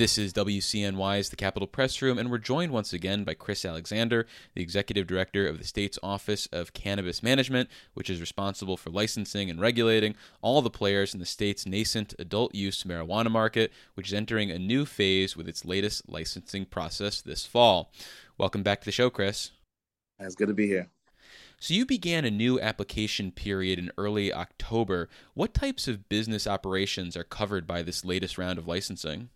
This is WCNY's The Capitol Press Room, and we're joined once again by Chris Alexander, the Executive Director of the state's Office of Cannabis Management, which is responsible for licensing and regulating all the players in the state's nascent adult use marijuana market, which is entering a new phase with its latest licensing process this fall. Welcome back to the show, Chris. It's good to be here. So, you began a new application period in early October. What types of business operations are covered by this latest round of licensing?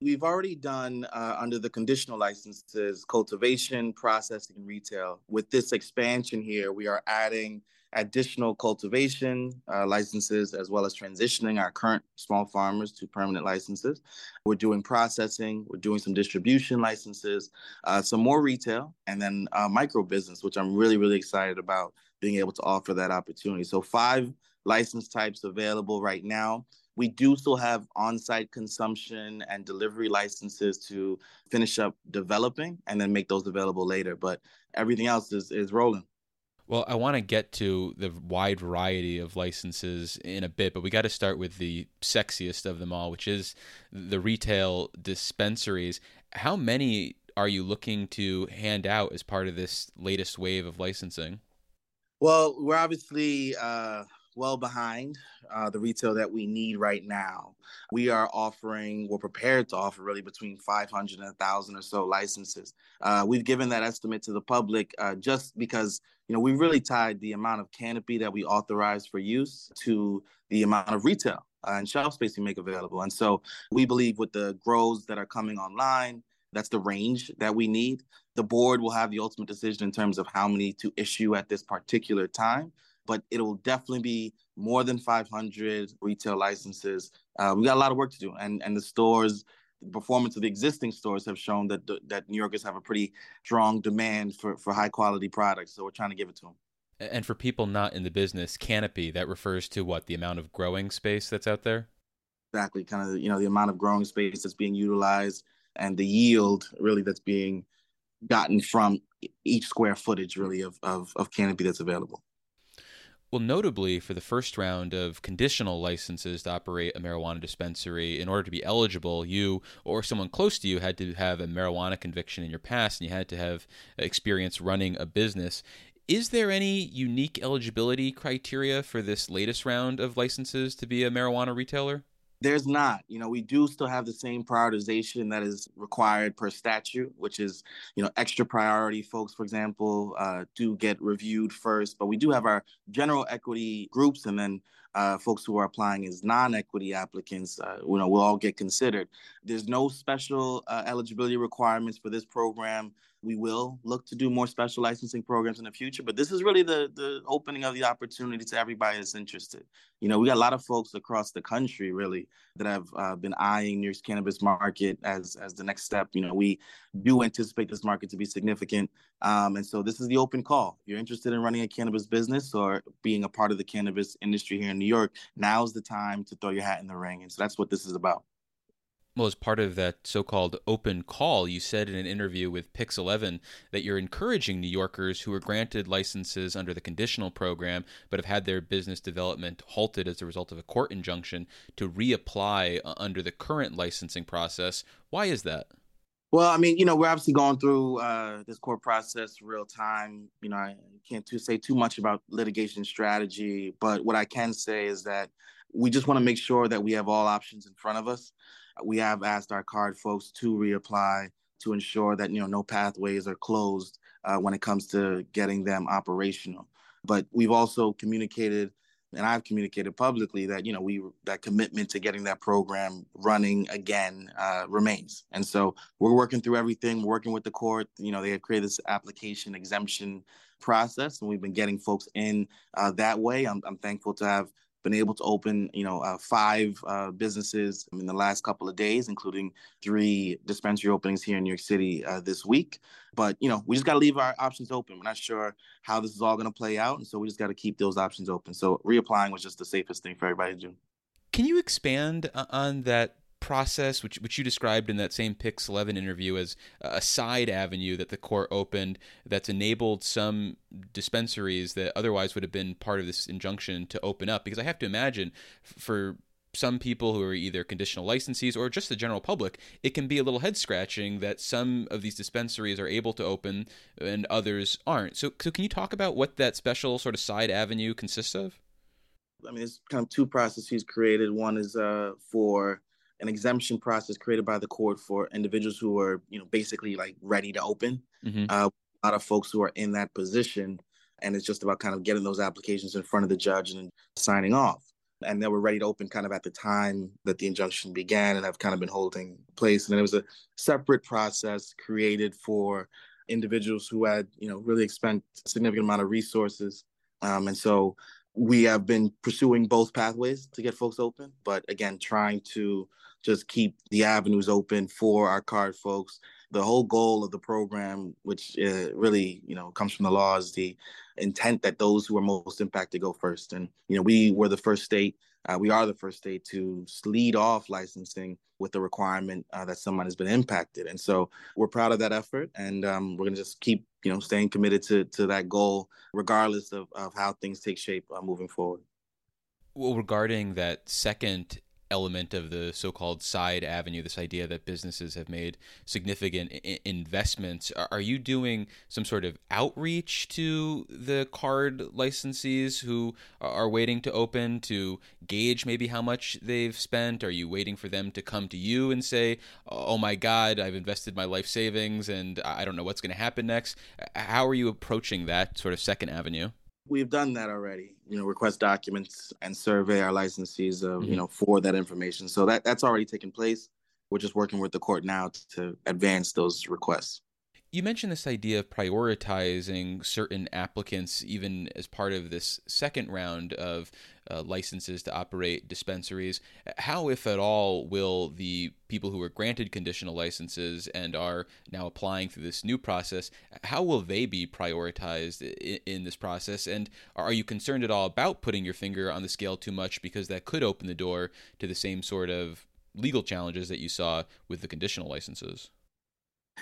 We've already done uh, under the conditional licenses cultivation, processing, and retail. With this expansion here, we are adding additional cultivation uh, licenses as well as transitioning our current small farmers to permanent licenses. We're doing processing, we're doing some distribution licenses, uh, some more retail, and then uh, micro business, which I'm really, really excited about being able to offer that opportunity. So, five license types available right now. We do still have on site consumption and delivery licenses to finish up developing and then make those available later. But everything else is, is rolling. Well, I want to get to the wide variety of licenses in a bit, but we got to start with the sexiest of them all, which is the retail dispensaries. How many are you looking to hand out as part of this latest wave of licensing? Well, we're obviously uh, well behind uh, the retail that we need right now. We are offering, we're prepared to offer really between 500 and 1,000 or so licenses. Uh, we've given that estimate to the public uh, just because, you know, we really tied the amount of canopy that we authorize for use to the amount of retail uh, and shelf space we make available. And so we believe with the grows that are coming online, that's the range that we need. The board will have the ultimate decision in terms of how many to issue at this particular time but it'll definitely be more than 500 retail licenses. Uh, we got a lot of work to do, and and the stores, the performance of the existing stores have shown that that New Yorkers have a pretty strong demand for for high quality products. So we're trying to give it to them. And for people not in the business, canopy that refers to what the amount of growing space that's out there. Exactly, kind of you know the amount of growing space that's being utilized and the yield really that's being gotten from each square footage really of, of, of canopy that's available. Well, notably, for the first round of conditional licenses to operate a marijuana dispensary, in order to be eligible, you or someone close to you had to have a marijuana conviction in your past and you had to have experience running a business. Is there any unique eligibility criteria for this latest round of licenses to be a marijuana retailer? There's not. You know, we do still have the same prioritization that is required per statute, which is, you know, extra priority folks, for example, uh, do get reviewed first. But we do have our general equity groups and then uh, folks who are applying as non-equity applicants, uh, you know, will all get considered. There's no special uh, eligibility requirements for this program. We will look to do more special licensing programs in the future, but this is really the the opening of the opportunity to everybody that's interested. You know, we got a lot of folks across the country really that have uh, been eyeing New York's cannabis market as as the next step. You know, we do anticipate this market to be significant, um, and so this is the open call. If you're interested in running a cannabis business or being a part of the cannabis industry here in New York, now's the time to throw your hat in the ring, and so that's what this is about well, as part of that so called open call, you said in an interview with Pix 11 that you're encouraging New Yorkers who were granted licenses under the conditional program but have had their business development halted as a result of a court injunction to reapply uh, under the current licensing process. Why is that? Well, I mean, you know, we're obviously going through uh, this court process real time. You know, I can't too, say too much about litigation strategy, but what I can say is that we just want to make sure that we have all options in front of us we have asked our CAURD folks to reapply to ensure that you know no pathways are closed uh, when it comes to getting them operational. But we've also communicated, and I've communicated publicly that you know we that commitment to getting that program running again uh, remains. And so we're working through everything. We're working with the court. You know they have created this application exemption process, and we've been getting folks in uh, that way. I'm, I'm thankful to have been able to open, you know, uh, five uh, businesses in the last couple of days, including three dispensary openings here in New York City uh, this week. But you know, we just got to leave our options open. We're not sure how this is all going to play out, and so we just got to keep those options open. So reapplying was just the safest thing for everybody to do. Can you expand on that process, which which you described in that same Pix 11 interview as a side avenue that the court opened that's enabled some dispensaries that otherwise would have been part of this injunction to open up. Because I have to imagine for some people who are either conditional licensees or just the general public, it can be a little head scratching that some of these dispensaries are able to open and others aren't. So, so can you talk about what that special sort of side avenue consists of? I mean, there's kind of two processes created. One is uh, for an exemption process created by the court for individuals who are, you know, basically like ready to open. Mm-hmm. Uh, a lot of folks who are in that position, and it's just about kind of getting those applications in front of the judge and signing off. And they were ready to open kind of at the time that the injunction began, and have kind of been holding place. And then there was a separate process created for individuals who had, you know, really spent a significant amount of resources. Um, and so we have been pursuing both pathways to get folks open, but again, trying to just keep the avenues open for our CAURD folks. The whole goal of the program, which uh, really, you know, comes from the law, is the intent that those who are most impacted go first. And you know, we were the first state. Uh, we are the first state to lead off licensing with the requirement uh, that someone has been impacted. And so we're proud of that effort, and um, we're going to just keep, you know, staying committed to to that goal, regardless of, of how things take shape uh, moving forward. Well, regarding that second element of the so-called side avenue this idea that businesses have made significant I- investments. Are you doing some sort of outreach to the CAURD licensees who are waiting to open to gauge maybe how much they've spent? Are you waiting for them to come to you and say oh my god i've invested my life savings and i don't know what's going to happen next. How are you approaching that sort of second avenue We've done that already. You know, request documents and survey our licensees of mm-hmm. you know for that information. So that that's already taken place. We're just working with the court now to advance those requests. You mentioned this idea of prioritizing certain applicants, even as part of this second round of uh, licenses to operate dispensaries. How, if at all, will the people who were granted conditional licenses and are now applying through this new process, how will they be prioritized in, in this process? And are you concerned at all about putting your finger on the scale too much because that could open the door to the same sort of legal challenges that you saw with the conditional licenses?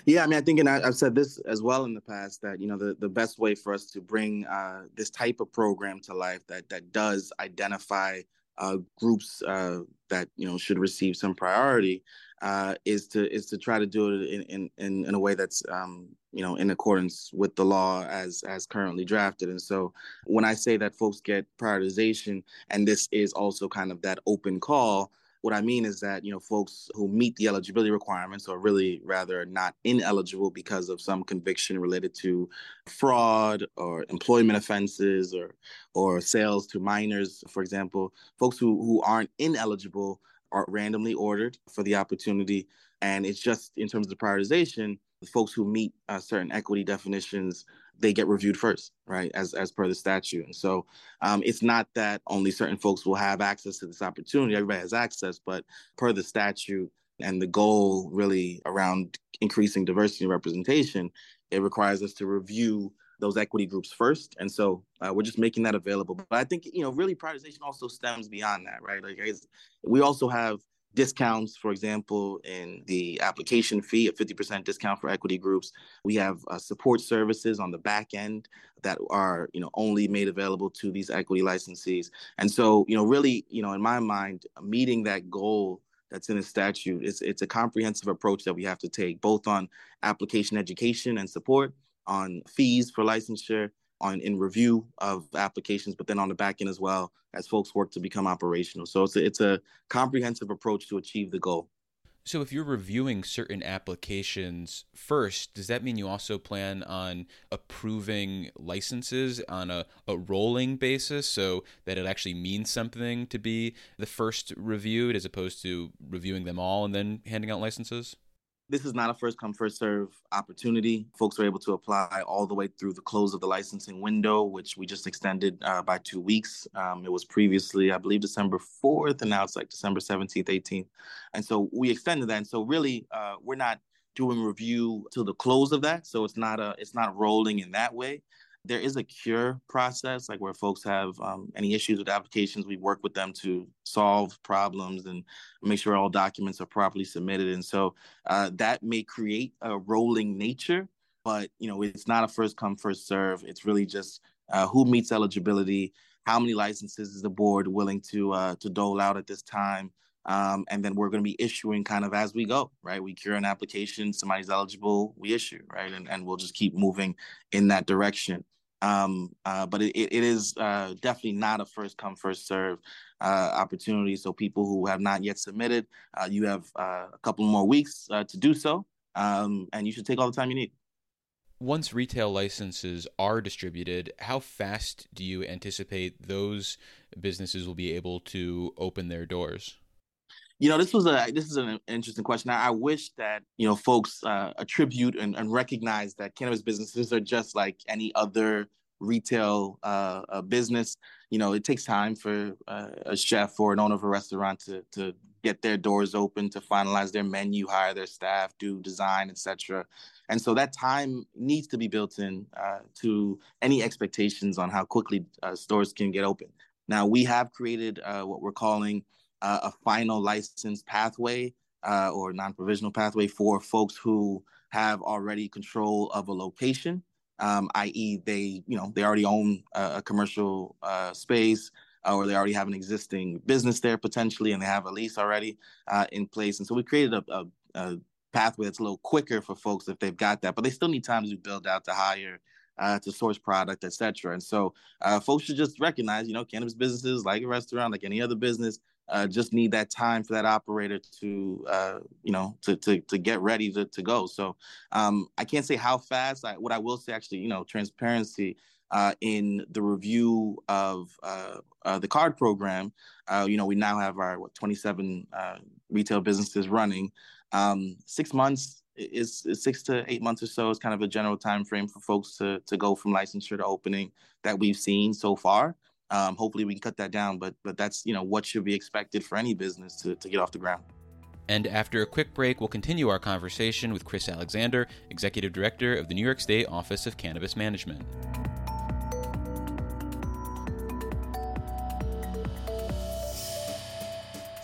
Yeah, I mean, I think, and I, have said this as well in the past that you know the, the best way for us to bring uh, this type of program to life that that does identify uh, groups uh, that you know should receive some priority uh, is to is to try to do it in in in a way that's um, you know in accordance with the law as as currently drafted. And so when I say that folks get prioritization, and this is also kind of that open call what I mean is that, you know, folks who meet the eligibility requirements are really rather not ineligible because of some conviction related to fraud or employment offenses or or sales to minors, for example. Folks who, who aren't ineligible are randomly ordered for the opportunity. And it's just in terms of the prioritization, the folks who meet uh, certain equity definitions they get reviewed first, right? As as per the statute. And so um, it's not that only certain folks will have access to this opportunity. Everybody has access, but per the statute and the goal really around increasing diversity and representation, it requires us to review those equity groups first. And so uh, we're just making that available. But I think, you know, really prioritization also stems beyond that, right? Like we also have discounts, for example, in the application fee, a 50% discount for equity groups. We have uh, support services on the back end that are, you know, only made available to these equity licensees. And so, you know, really, you know, in my mind, meeting that goal that's in the statute, it's, it's a comprehensive approach that we have to take, both on application education and support, on fees for licensure, on in review of applications, but then on the back end as well as folks work to become operational. So it's a, it's a comprehensive approach to achieve the goal. So if you're reviewing certain applications first, does that mean you also plan on approving licenses on a, a rolling basis so that it actually means something to be the first reviewed as opposed to reviewing them all and then handing out licenses? This is not a first come, first serve opportunity. Folks are able to apply all the way through the close of the licensing window, which we just extended uh, by two weeks. Um, it was previously, I believe, December 4th, and now it's like December 17th, 18th. And so we extended that. And so really, uh, we're not doing review till the close of that. So it's not a, it's not rolling in that way there is a cure process, like where folks have um, any issues with applications, we work with them to solve problems and make sure all documents are properly submitted. And so uh, that may create a rolling nature, but you know it's not a first come first serve. It's really just uh, who meets eligibility how many licenses is the board willing to uh, to dole out at this time? Um, and then we're going to be issuing kind of as we go, right? We cure an application, somebody's eligible, we issue, right? And, and we'll just keep moving in that direction. Um, uh, but it, it is uh, definitely not a first come, first serve uh, opportunity. So people who have not yet submitted, uh, you have uh, a couple more weeks uh, to do so. Um, and you should take all the time you need. Once retail licenses are distributed, how fast do you anticipate those businesses will be able to open their doors? You know, this was a this is an interesting question. I, I wish that you know folks uh, attribute and, and recognize that cannabis businesses are just like any other retail uh, uh, business. You know, it takes time for uh, a chef or an owner of a restaurant to to get their doors open, to finalize their menu, hire their staff, do design, etc. And so that time needs to be built in uh, to any expectations on how quickly uh, stores can get open. Now we have created what we're calling uh, a final license pathway uh, or non-provisional pathway for folks who have already control of a location, um, i.e., they you know they already own a, commercial uh, space or they already have an existing business there potentially, and they have a lease already uh, in place. And so we created a, a, a pathway that's a little quicker for folks if they've got that, but they still need time to build out to hire uh, to source product, etc. And so uh, folks should just recognize, you know, cannabis businesses like a restaurant, like any other business, uh, just need that time for that operator to uh, you know to, to to get ready to, to go. So um, i can't say how fast. I, what i will say actually you know transparency uh, in the review of uh, uh, the CAURD program uh, you know we now have our what 27 retail businesses running. Um, six months is, is, six to eight months or so is kind of a general time frame for folks to to go from licensure to opening that we've seen so far um, hopefully, we can cut that down, but but that's you know what should be expected for any business to, to get off the ground. And after a quick break, we'll continue our conversation with Chris Alexander, Executive Director of the New York State Office of Cannabis Management.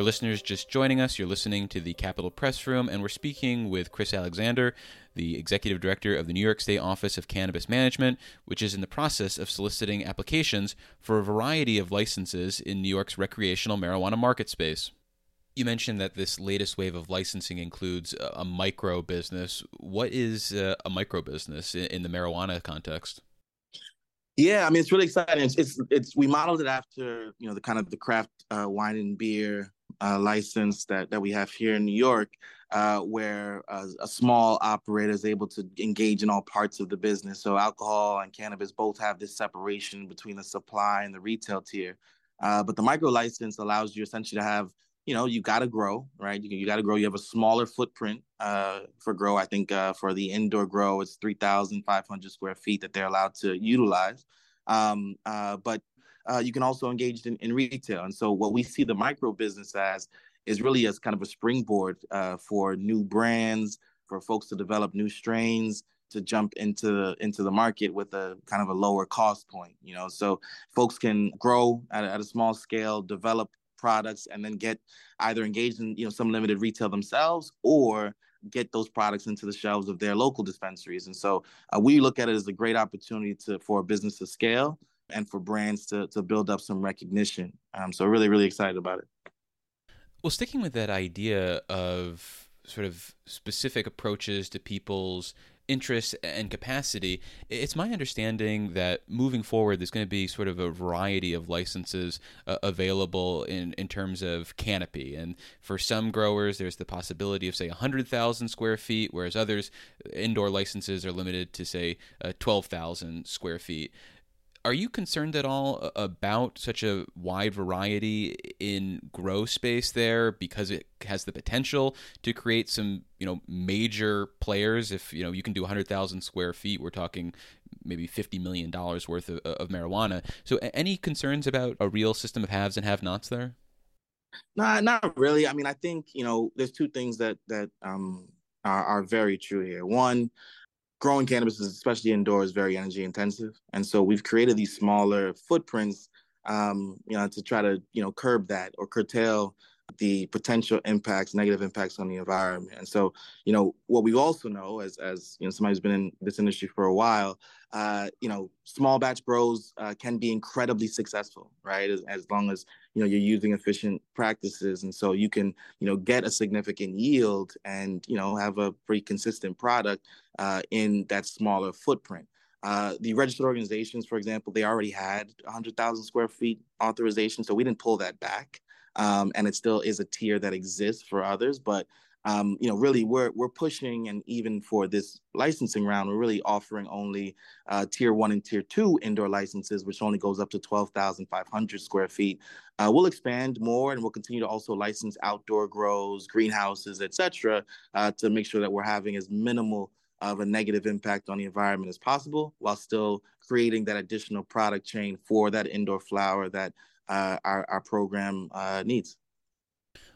For listeners just joining us, you're listening to the Capitol Press Room, and we're speaking with Chris Alexander, the Executive Director of the New York State Office of Cannabis Management, which is in the process of soliciting applications for a variety of licenses in New York's recreational marijuana market space. You mentioned that this latest wave of licensing includes a micro business. What is uh, a micro business in the marijuana context? Yeah, I mean it's really exciting. It's it's, it's we modeled it after you know the kind of the craft uh, wine and beer uh, license that that we have here in New York, uh, where a, a, small operator is able to engage in all parts of the business. So alcohol and cannabis both have this separation between the supply and the retail tier, uh, but the micro license allows you essentially to have you know you got to grow right? You, you got to grow. You have a smaller footprint uh, for grow. I think uh, for the indoor grow it's 3500 square feet that they're allowed to utilize. Um, uh, but uh, you can also engage in, in, retail. And so what we see the micro business as is really as kind of a springboard uh, for new brands for folks to develop new strains to jump into into the market with a kind of a lower cost point you know? So folks can grow at, at a small scale develop products and then get either engaged in you know some limited retail themselves or get those products into the shelves of their local dispensaries. And so uh, we look at it as a great opportunity to for a business to scale and for brands to to build up some recognition. Um, so really really excited about it. Well sticking with that idea of sort of specific approaches to people's interests and capacity, it's my understanding that moving forward, there's going to be sort of a variety of licenses uh, available in, in terms of canopy. And for some growers, there's the possibility of, say, 100,000 square feet, whereas others, indoor licenses are limited to, say, uh, 12,000 square feet are you concerned at all about such a wide variety in grow space there because it has the potential to create some you know major players? If you know you can do 100,000 square feet we're talking maybe 50 million dollars worth of, of marijuana. So any concerns about a real system of haves and have nots there? No not really. I mean i think you know there's two things that that um are, are very true here. One growing cannabis is especially indoors very energy intensive and so we've created these smaller footprints um, you know to try to you know curb that or curtail the potential impacts negative impacts on the environment and so you know what we also know as as you know somebody who's been in this industry for a while uh, you know, small batch grows uh, can be incredibly successful, right? As, as, long as you know you're using efficient practices, and so you can you know get a significant yield and you know have a pretty consistent product uh, in that smaller footprint. Uh, the registered organizations, for example, they already had 100,000 square feet authorization, so we didn't pull that back. Um, and it still is a tier that exists for others, but um, you know, really we're we're pushing, and even for this licensing round, we're really offering only uh, tier one and tier two indoor licenses, which only goes up to twelve thousand five hundred square feet. Uh, we'll expand more, and we'll continue to also license outdoor grows, greenhouses, etc., uh, to make sure that we're having as minimal of a negative impact on the environment as possible, while still creating that additional product chain for that indoor flower that uh, our our program uh, needs.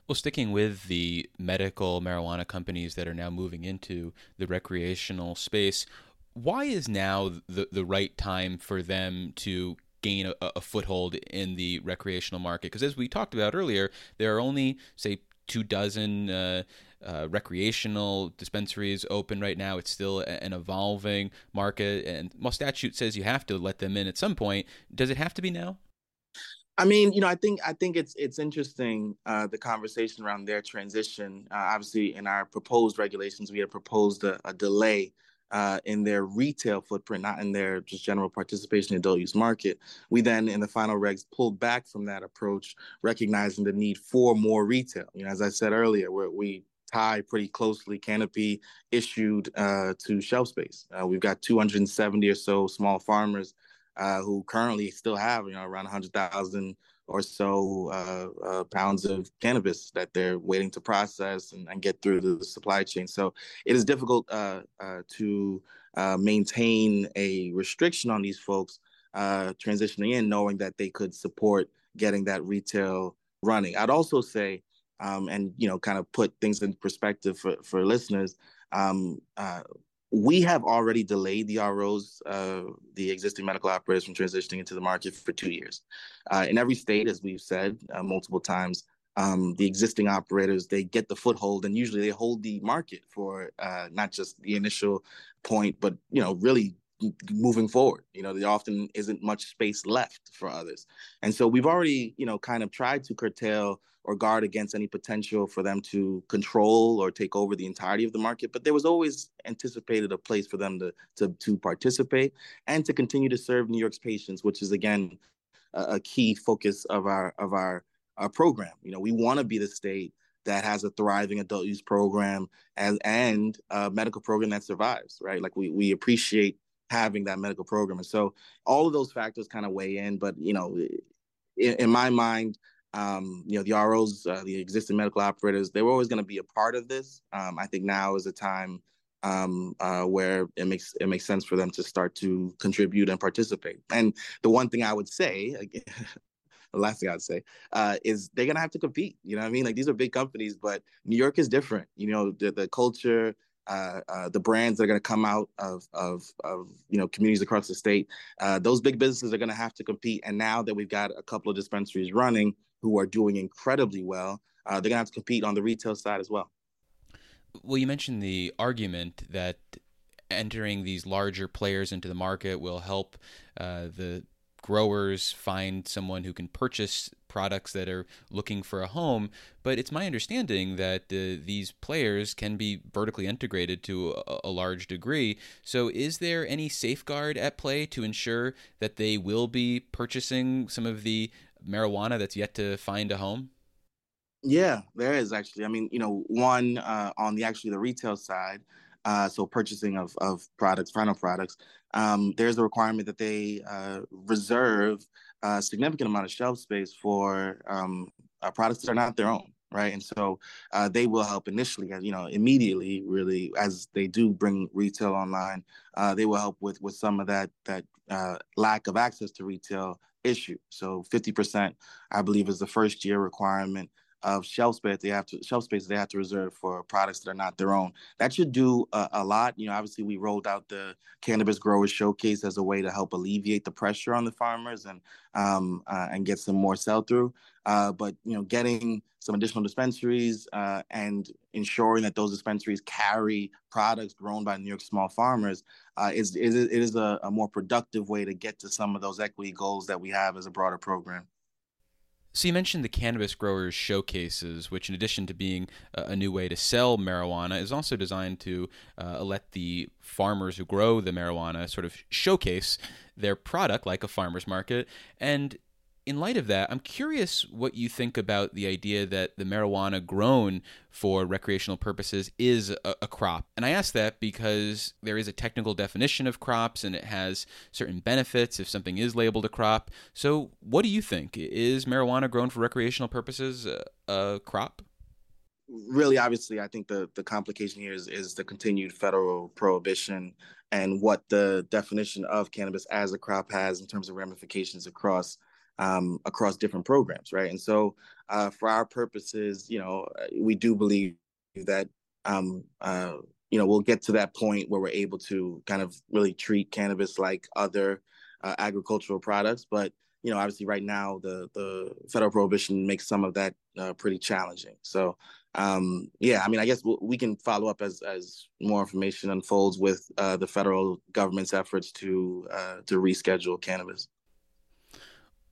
Well, sticking with the medical marijuana companies that are now moving into the recreational space, why is now the, the right time for them to gain a, a foothold in the recreational market? Because as we talked about earlier, there are only, say, two dozen uh, uh, recreational dispensaries open right now. It's still an evolving market, and well, statute says you have to let them in at some point. Does it have to be now? I mean, you know, I think I think it's it's interesting uh, the conversation around their transition. Uh, obviously, in our proposed regulations, we had proposed a, a delay uh, in their retail footprint, not in their just general participation in the adult use market. We then, in the final regs, pulled back from that approach, recognizing the need for more retail. You know, as I said earlier, where we tie pretty closely canopy issued uh, to shelf space. Uh, we've got 270 or so small farmers uh, who currently still have you know around 100,000 or so uh, uh, pounds of cannabis that they're waiting to process and, and, get through the supply chain. So it is difficult uh, uh, to maintain a restriction on these folks transitioning in, knowing that they could support getting that retail running. I'd also say, um, and you know, kind of put things in perspective for for listeners. Um, we have already delayed the ROs, uh, the existing medical operators, from transitioning into the market for two years. Uh, in every state, as we've said uh, multiple times, um, the existing operators they get the foothold, and usually they hold the market for uh, not just the initial point, but you know, really moving forward. You know, there often isn't much space left for others, and so we've already, you know, kind of tried to curtail or guard against any potential for them to control or take over the entirety of the market. But there was always anticipated a place for them to to, to participate and to continue to serve New York's patients, which is again a, a key focus of our of our our program. You know, we want to be the state that has a thriving adult use program and and a medical program that survives, right? Like we we appreciate having that medical program, and so all of those factors kind of weigh in. But you know, in, in my mind, um, you know, the ROs, uh, the existing medical operators, they were always going to be a part of this. Um, I think now is a time um, uh, where it makes it makes sense for them to start to contribute and participate. And the one thing I would say, the last thing I'd say, uh, is they're gonna have to compete. You know what I mean? Like these are big companies, but New York is different. You know, the the culture, uh, uh, the brands that are going to come out of, of, of you know communities across the state. Uh, those big businesses are going to have to compete. And now that we've got a couple of dispensaries running, who are doing incredibly well. Uh, they're going to have to compete on the retail side as well. Well, you mentioned the argument that entering these larger players into the market will help uh, the growers find someone who can purchase products that are looking for a home. But it's my understanding that uh, these players can be vertically integrated to a, a, large degree. So, is there any safeguard at play to ensure that they will be purchasing some of the marijuana that's yet to find a home? Yeah, there is actually. I mean, you know, one uh, on the actually the retail side, uh, so purchasing of of products, final products. Um, there's a requirement that they uh, reserve a significant amount of shelf space for um, uh, products that are not their own, right? And so uh, they will help initially, you know, immediately, really, as they do bring retail online. Uh, they will help with with some of that that lack of access to retail issue. So 50%, I believe, is the first year requirement of shelf space they have to shelf space they have to reserve for products that are not their own. That should do a, a, lot. You know, obviously we rolled out the cannabis growers showcase as a way to help alleviate the pressure on the farmers and um, uh, and get some more sell through. Uh, but you know, getting some additional dispensaries uh, and ensuring that those dispensaries carry products grown by New York small farmers uh, is, is it is a, a more productive way to get to some of those equity goals that we have as a broader program. So you mentioned the cannabis growers showcases, which, in addition to being a new way to sell marijuana, is also designed to uh, let the farmers who grow the marijuana sort of showcase their product like a farmer's market. And in light of that, I'm curious what you think about the idea that the marijuana grown for recreational purposes is a, a, crop. And I ask that because there is a technical definition of crops and it has certain benefits if something is labeled a crop. So, what do you think? Is marijuana grown for recreational purposes a, a crop? Really, obviously, I think the, the complication here is, is the continued federal prohibition and what the definition of cannabis as a crop has in terms of ramifications across um, across different programs, right? And so, uh, for our purposes, you know, we do believe that, um, uh, you know, we'll get to that point where we're able to kind of really treat cannabis like other uh, agricultural products. But you know, obviously, right now the the federal prohibition makes some of that uh, pretty challenging. So, um, yeah, I mean, I guess we can follow up as as more information unfolds with uh, the federal government's efforts to uh, to reschedule cannabis.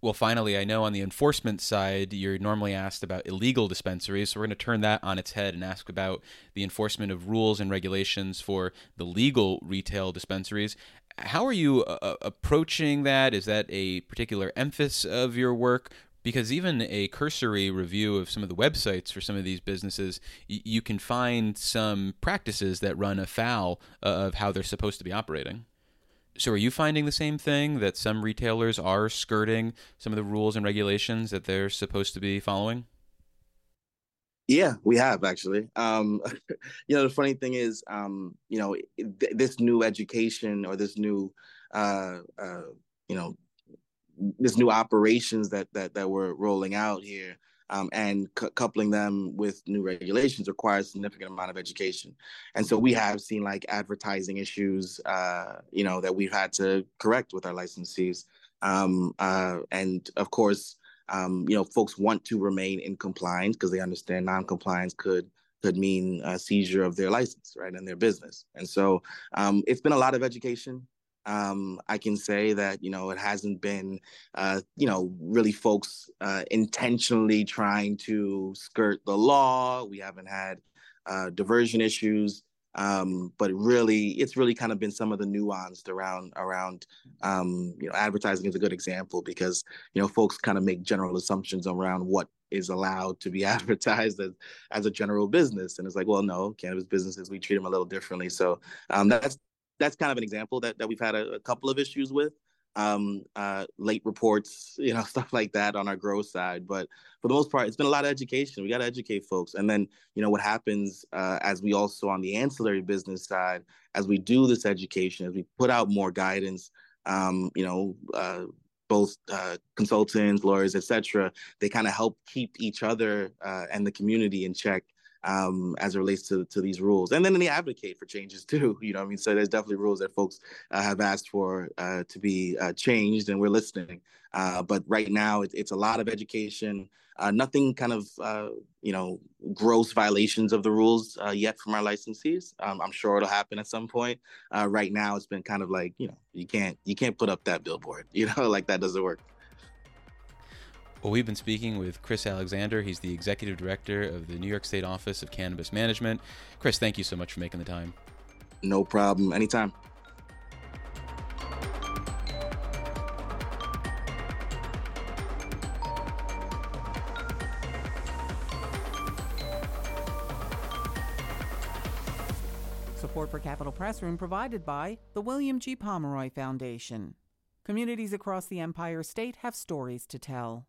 Well, finally, I know on the enforcement side, you're normally asked about illegal dispensaries. So we're going to turn that on its head and ask about the enforcement of rules and regulations for the legal retail dispensaries. How are you uh, uh approaching that? Is that a particular emphasis of your work? Because even a cursory review of some of the websites for some of these businesses, you can find some practices that run afoul uh, of how they're supposed to be operating. So, are you finding the same thing that some retailers are skirting some of the rules and regulations that they're supposed to be following? Yeah, we have actually. Um, you know, the funny thing is, um, you know, th- this new education or this new, uh, uh, you know, this new operations that that that we're rolling out here um, and cu- coupling them with new regulations requires a significant amount of education. And so we have seen like advertising issues, uh, you know, that we've had to correct with our licensees. Um, uh, and of course, um, you know, folks want to remain in compliance because they understand non-compliance could could mean a seizure of their license, right, and their business. And so um, it's been a lot of education um, I can say that you know it hasn't been uh, you know really folks uh, intentionally trying to skirt the law. We haven't had uh, diversion issues, um, but really it's really kind of been some of the nuanced around around um, you know advertising is a good example because you know folks kind of make general assumptions around what is allowed to be advertised as, as a general business. And it's like well no cannabis businesses we treat them a little differently. So um, that's that's kind of an example that, that we've had a, a couple of issues with um, uh, late reports, you know, stuff like that on our growth side. But for the most part, it's been a lot of education. We got to educate folks. And then, you know, what happens uh, as we also on the ancillary business side, as we do this education, as we put out more guidance, um, you know, uh, both uh, consultants, lawyers, etc., they kind of help keep each other uh, and the community in check um, as it relates to, to these rules. And then they advocate for changes too. You know, I mean, so there's definitely rules that folks uh, have asked for uh, to be uh, changed, and we're listening. Uh, but right now, it, it's a lot of education. Uh, nothing kind of uh, you know gross violations of the rules yet from our licensees. Um, I'm sure it'll happen at some point. right now, it's been kind of like you know you can't you can't put up that billboard. You know, like that doesn't work. Well, we've been speaking with Chris Alexander. He's the executive director of the New York State Office of Cannabis Management. Chris, thank you so much for making the time. No problem. Anytime. Support for Capitol Press Room provided by the William G. Pomeroy Foundation. Communities across the Empire State have stories to tell.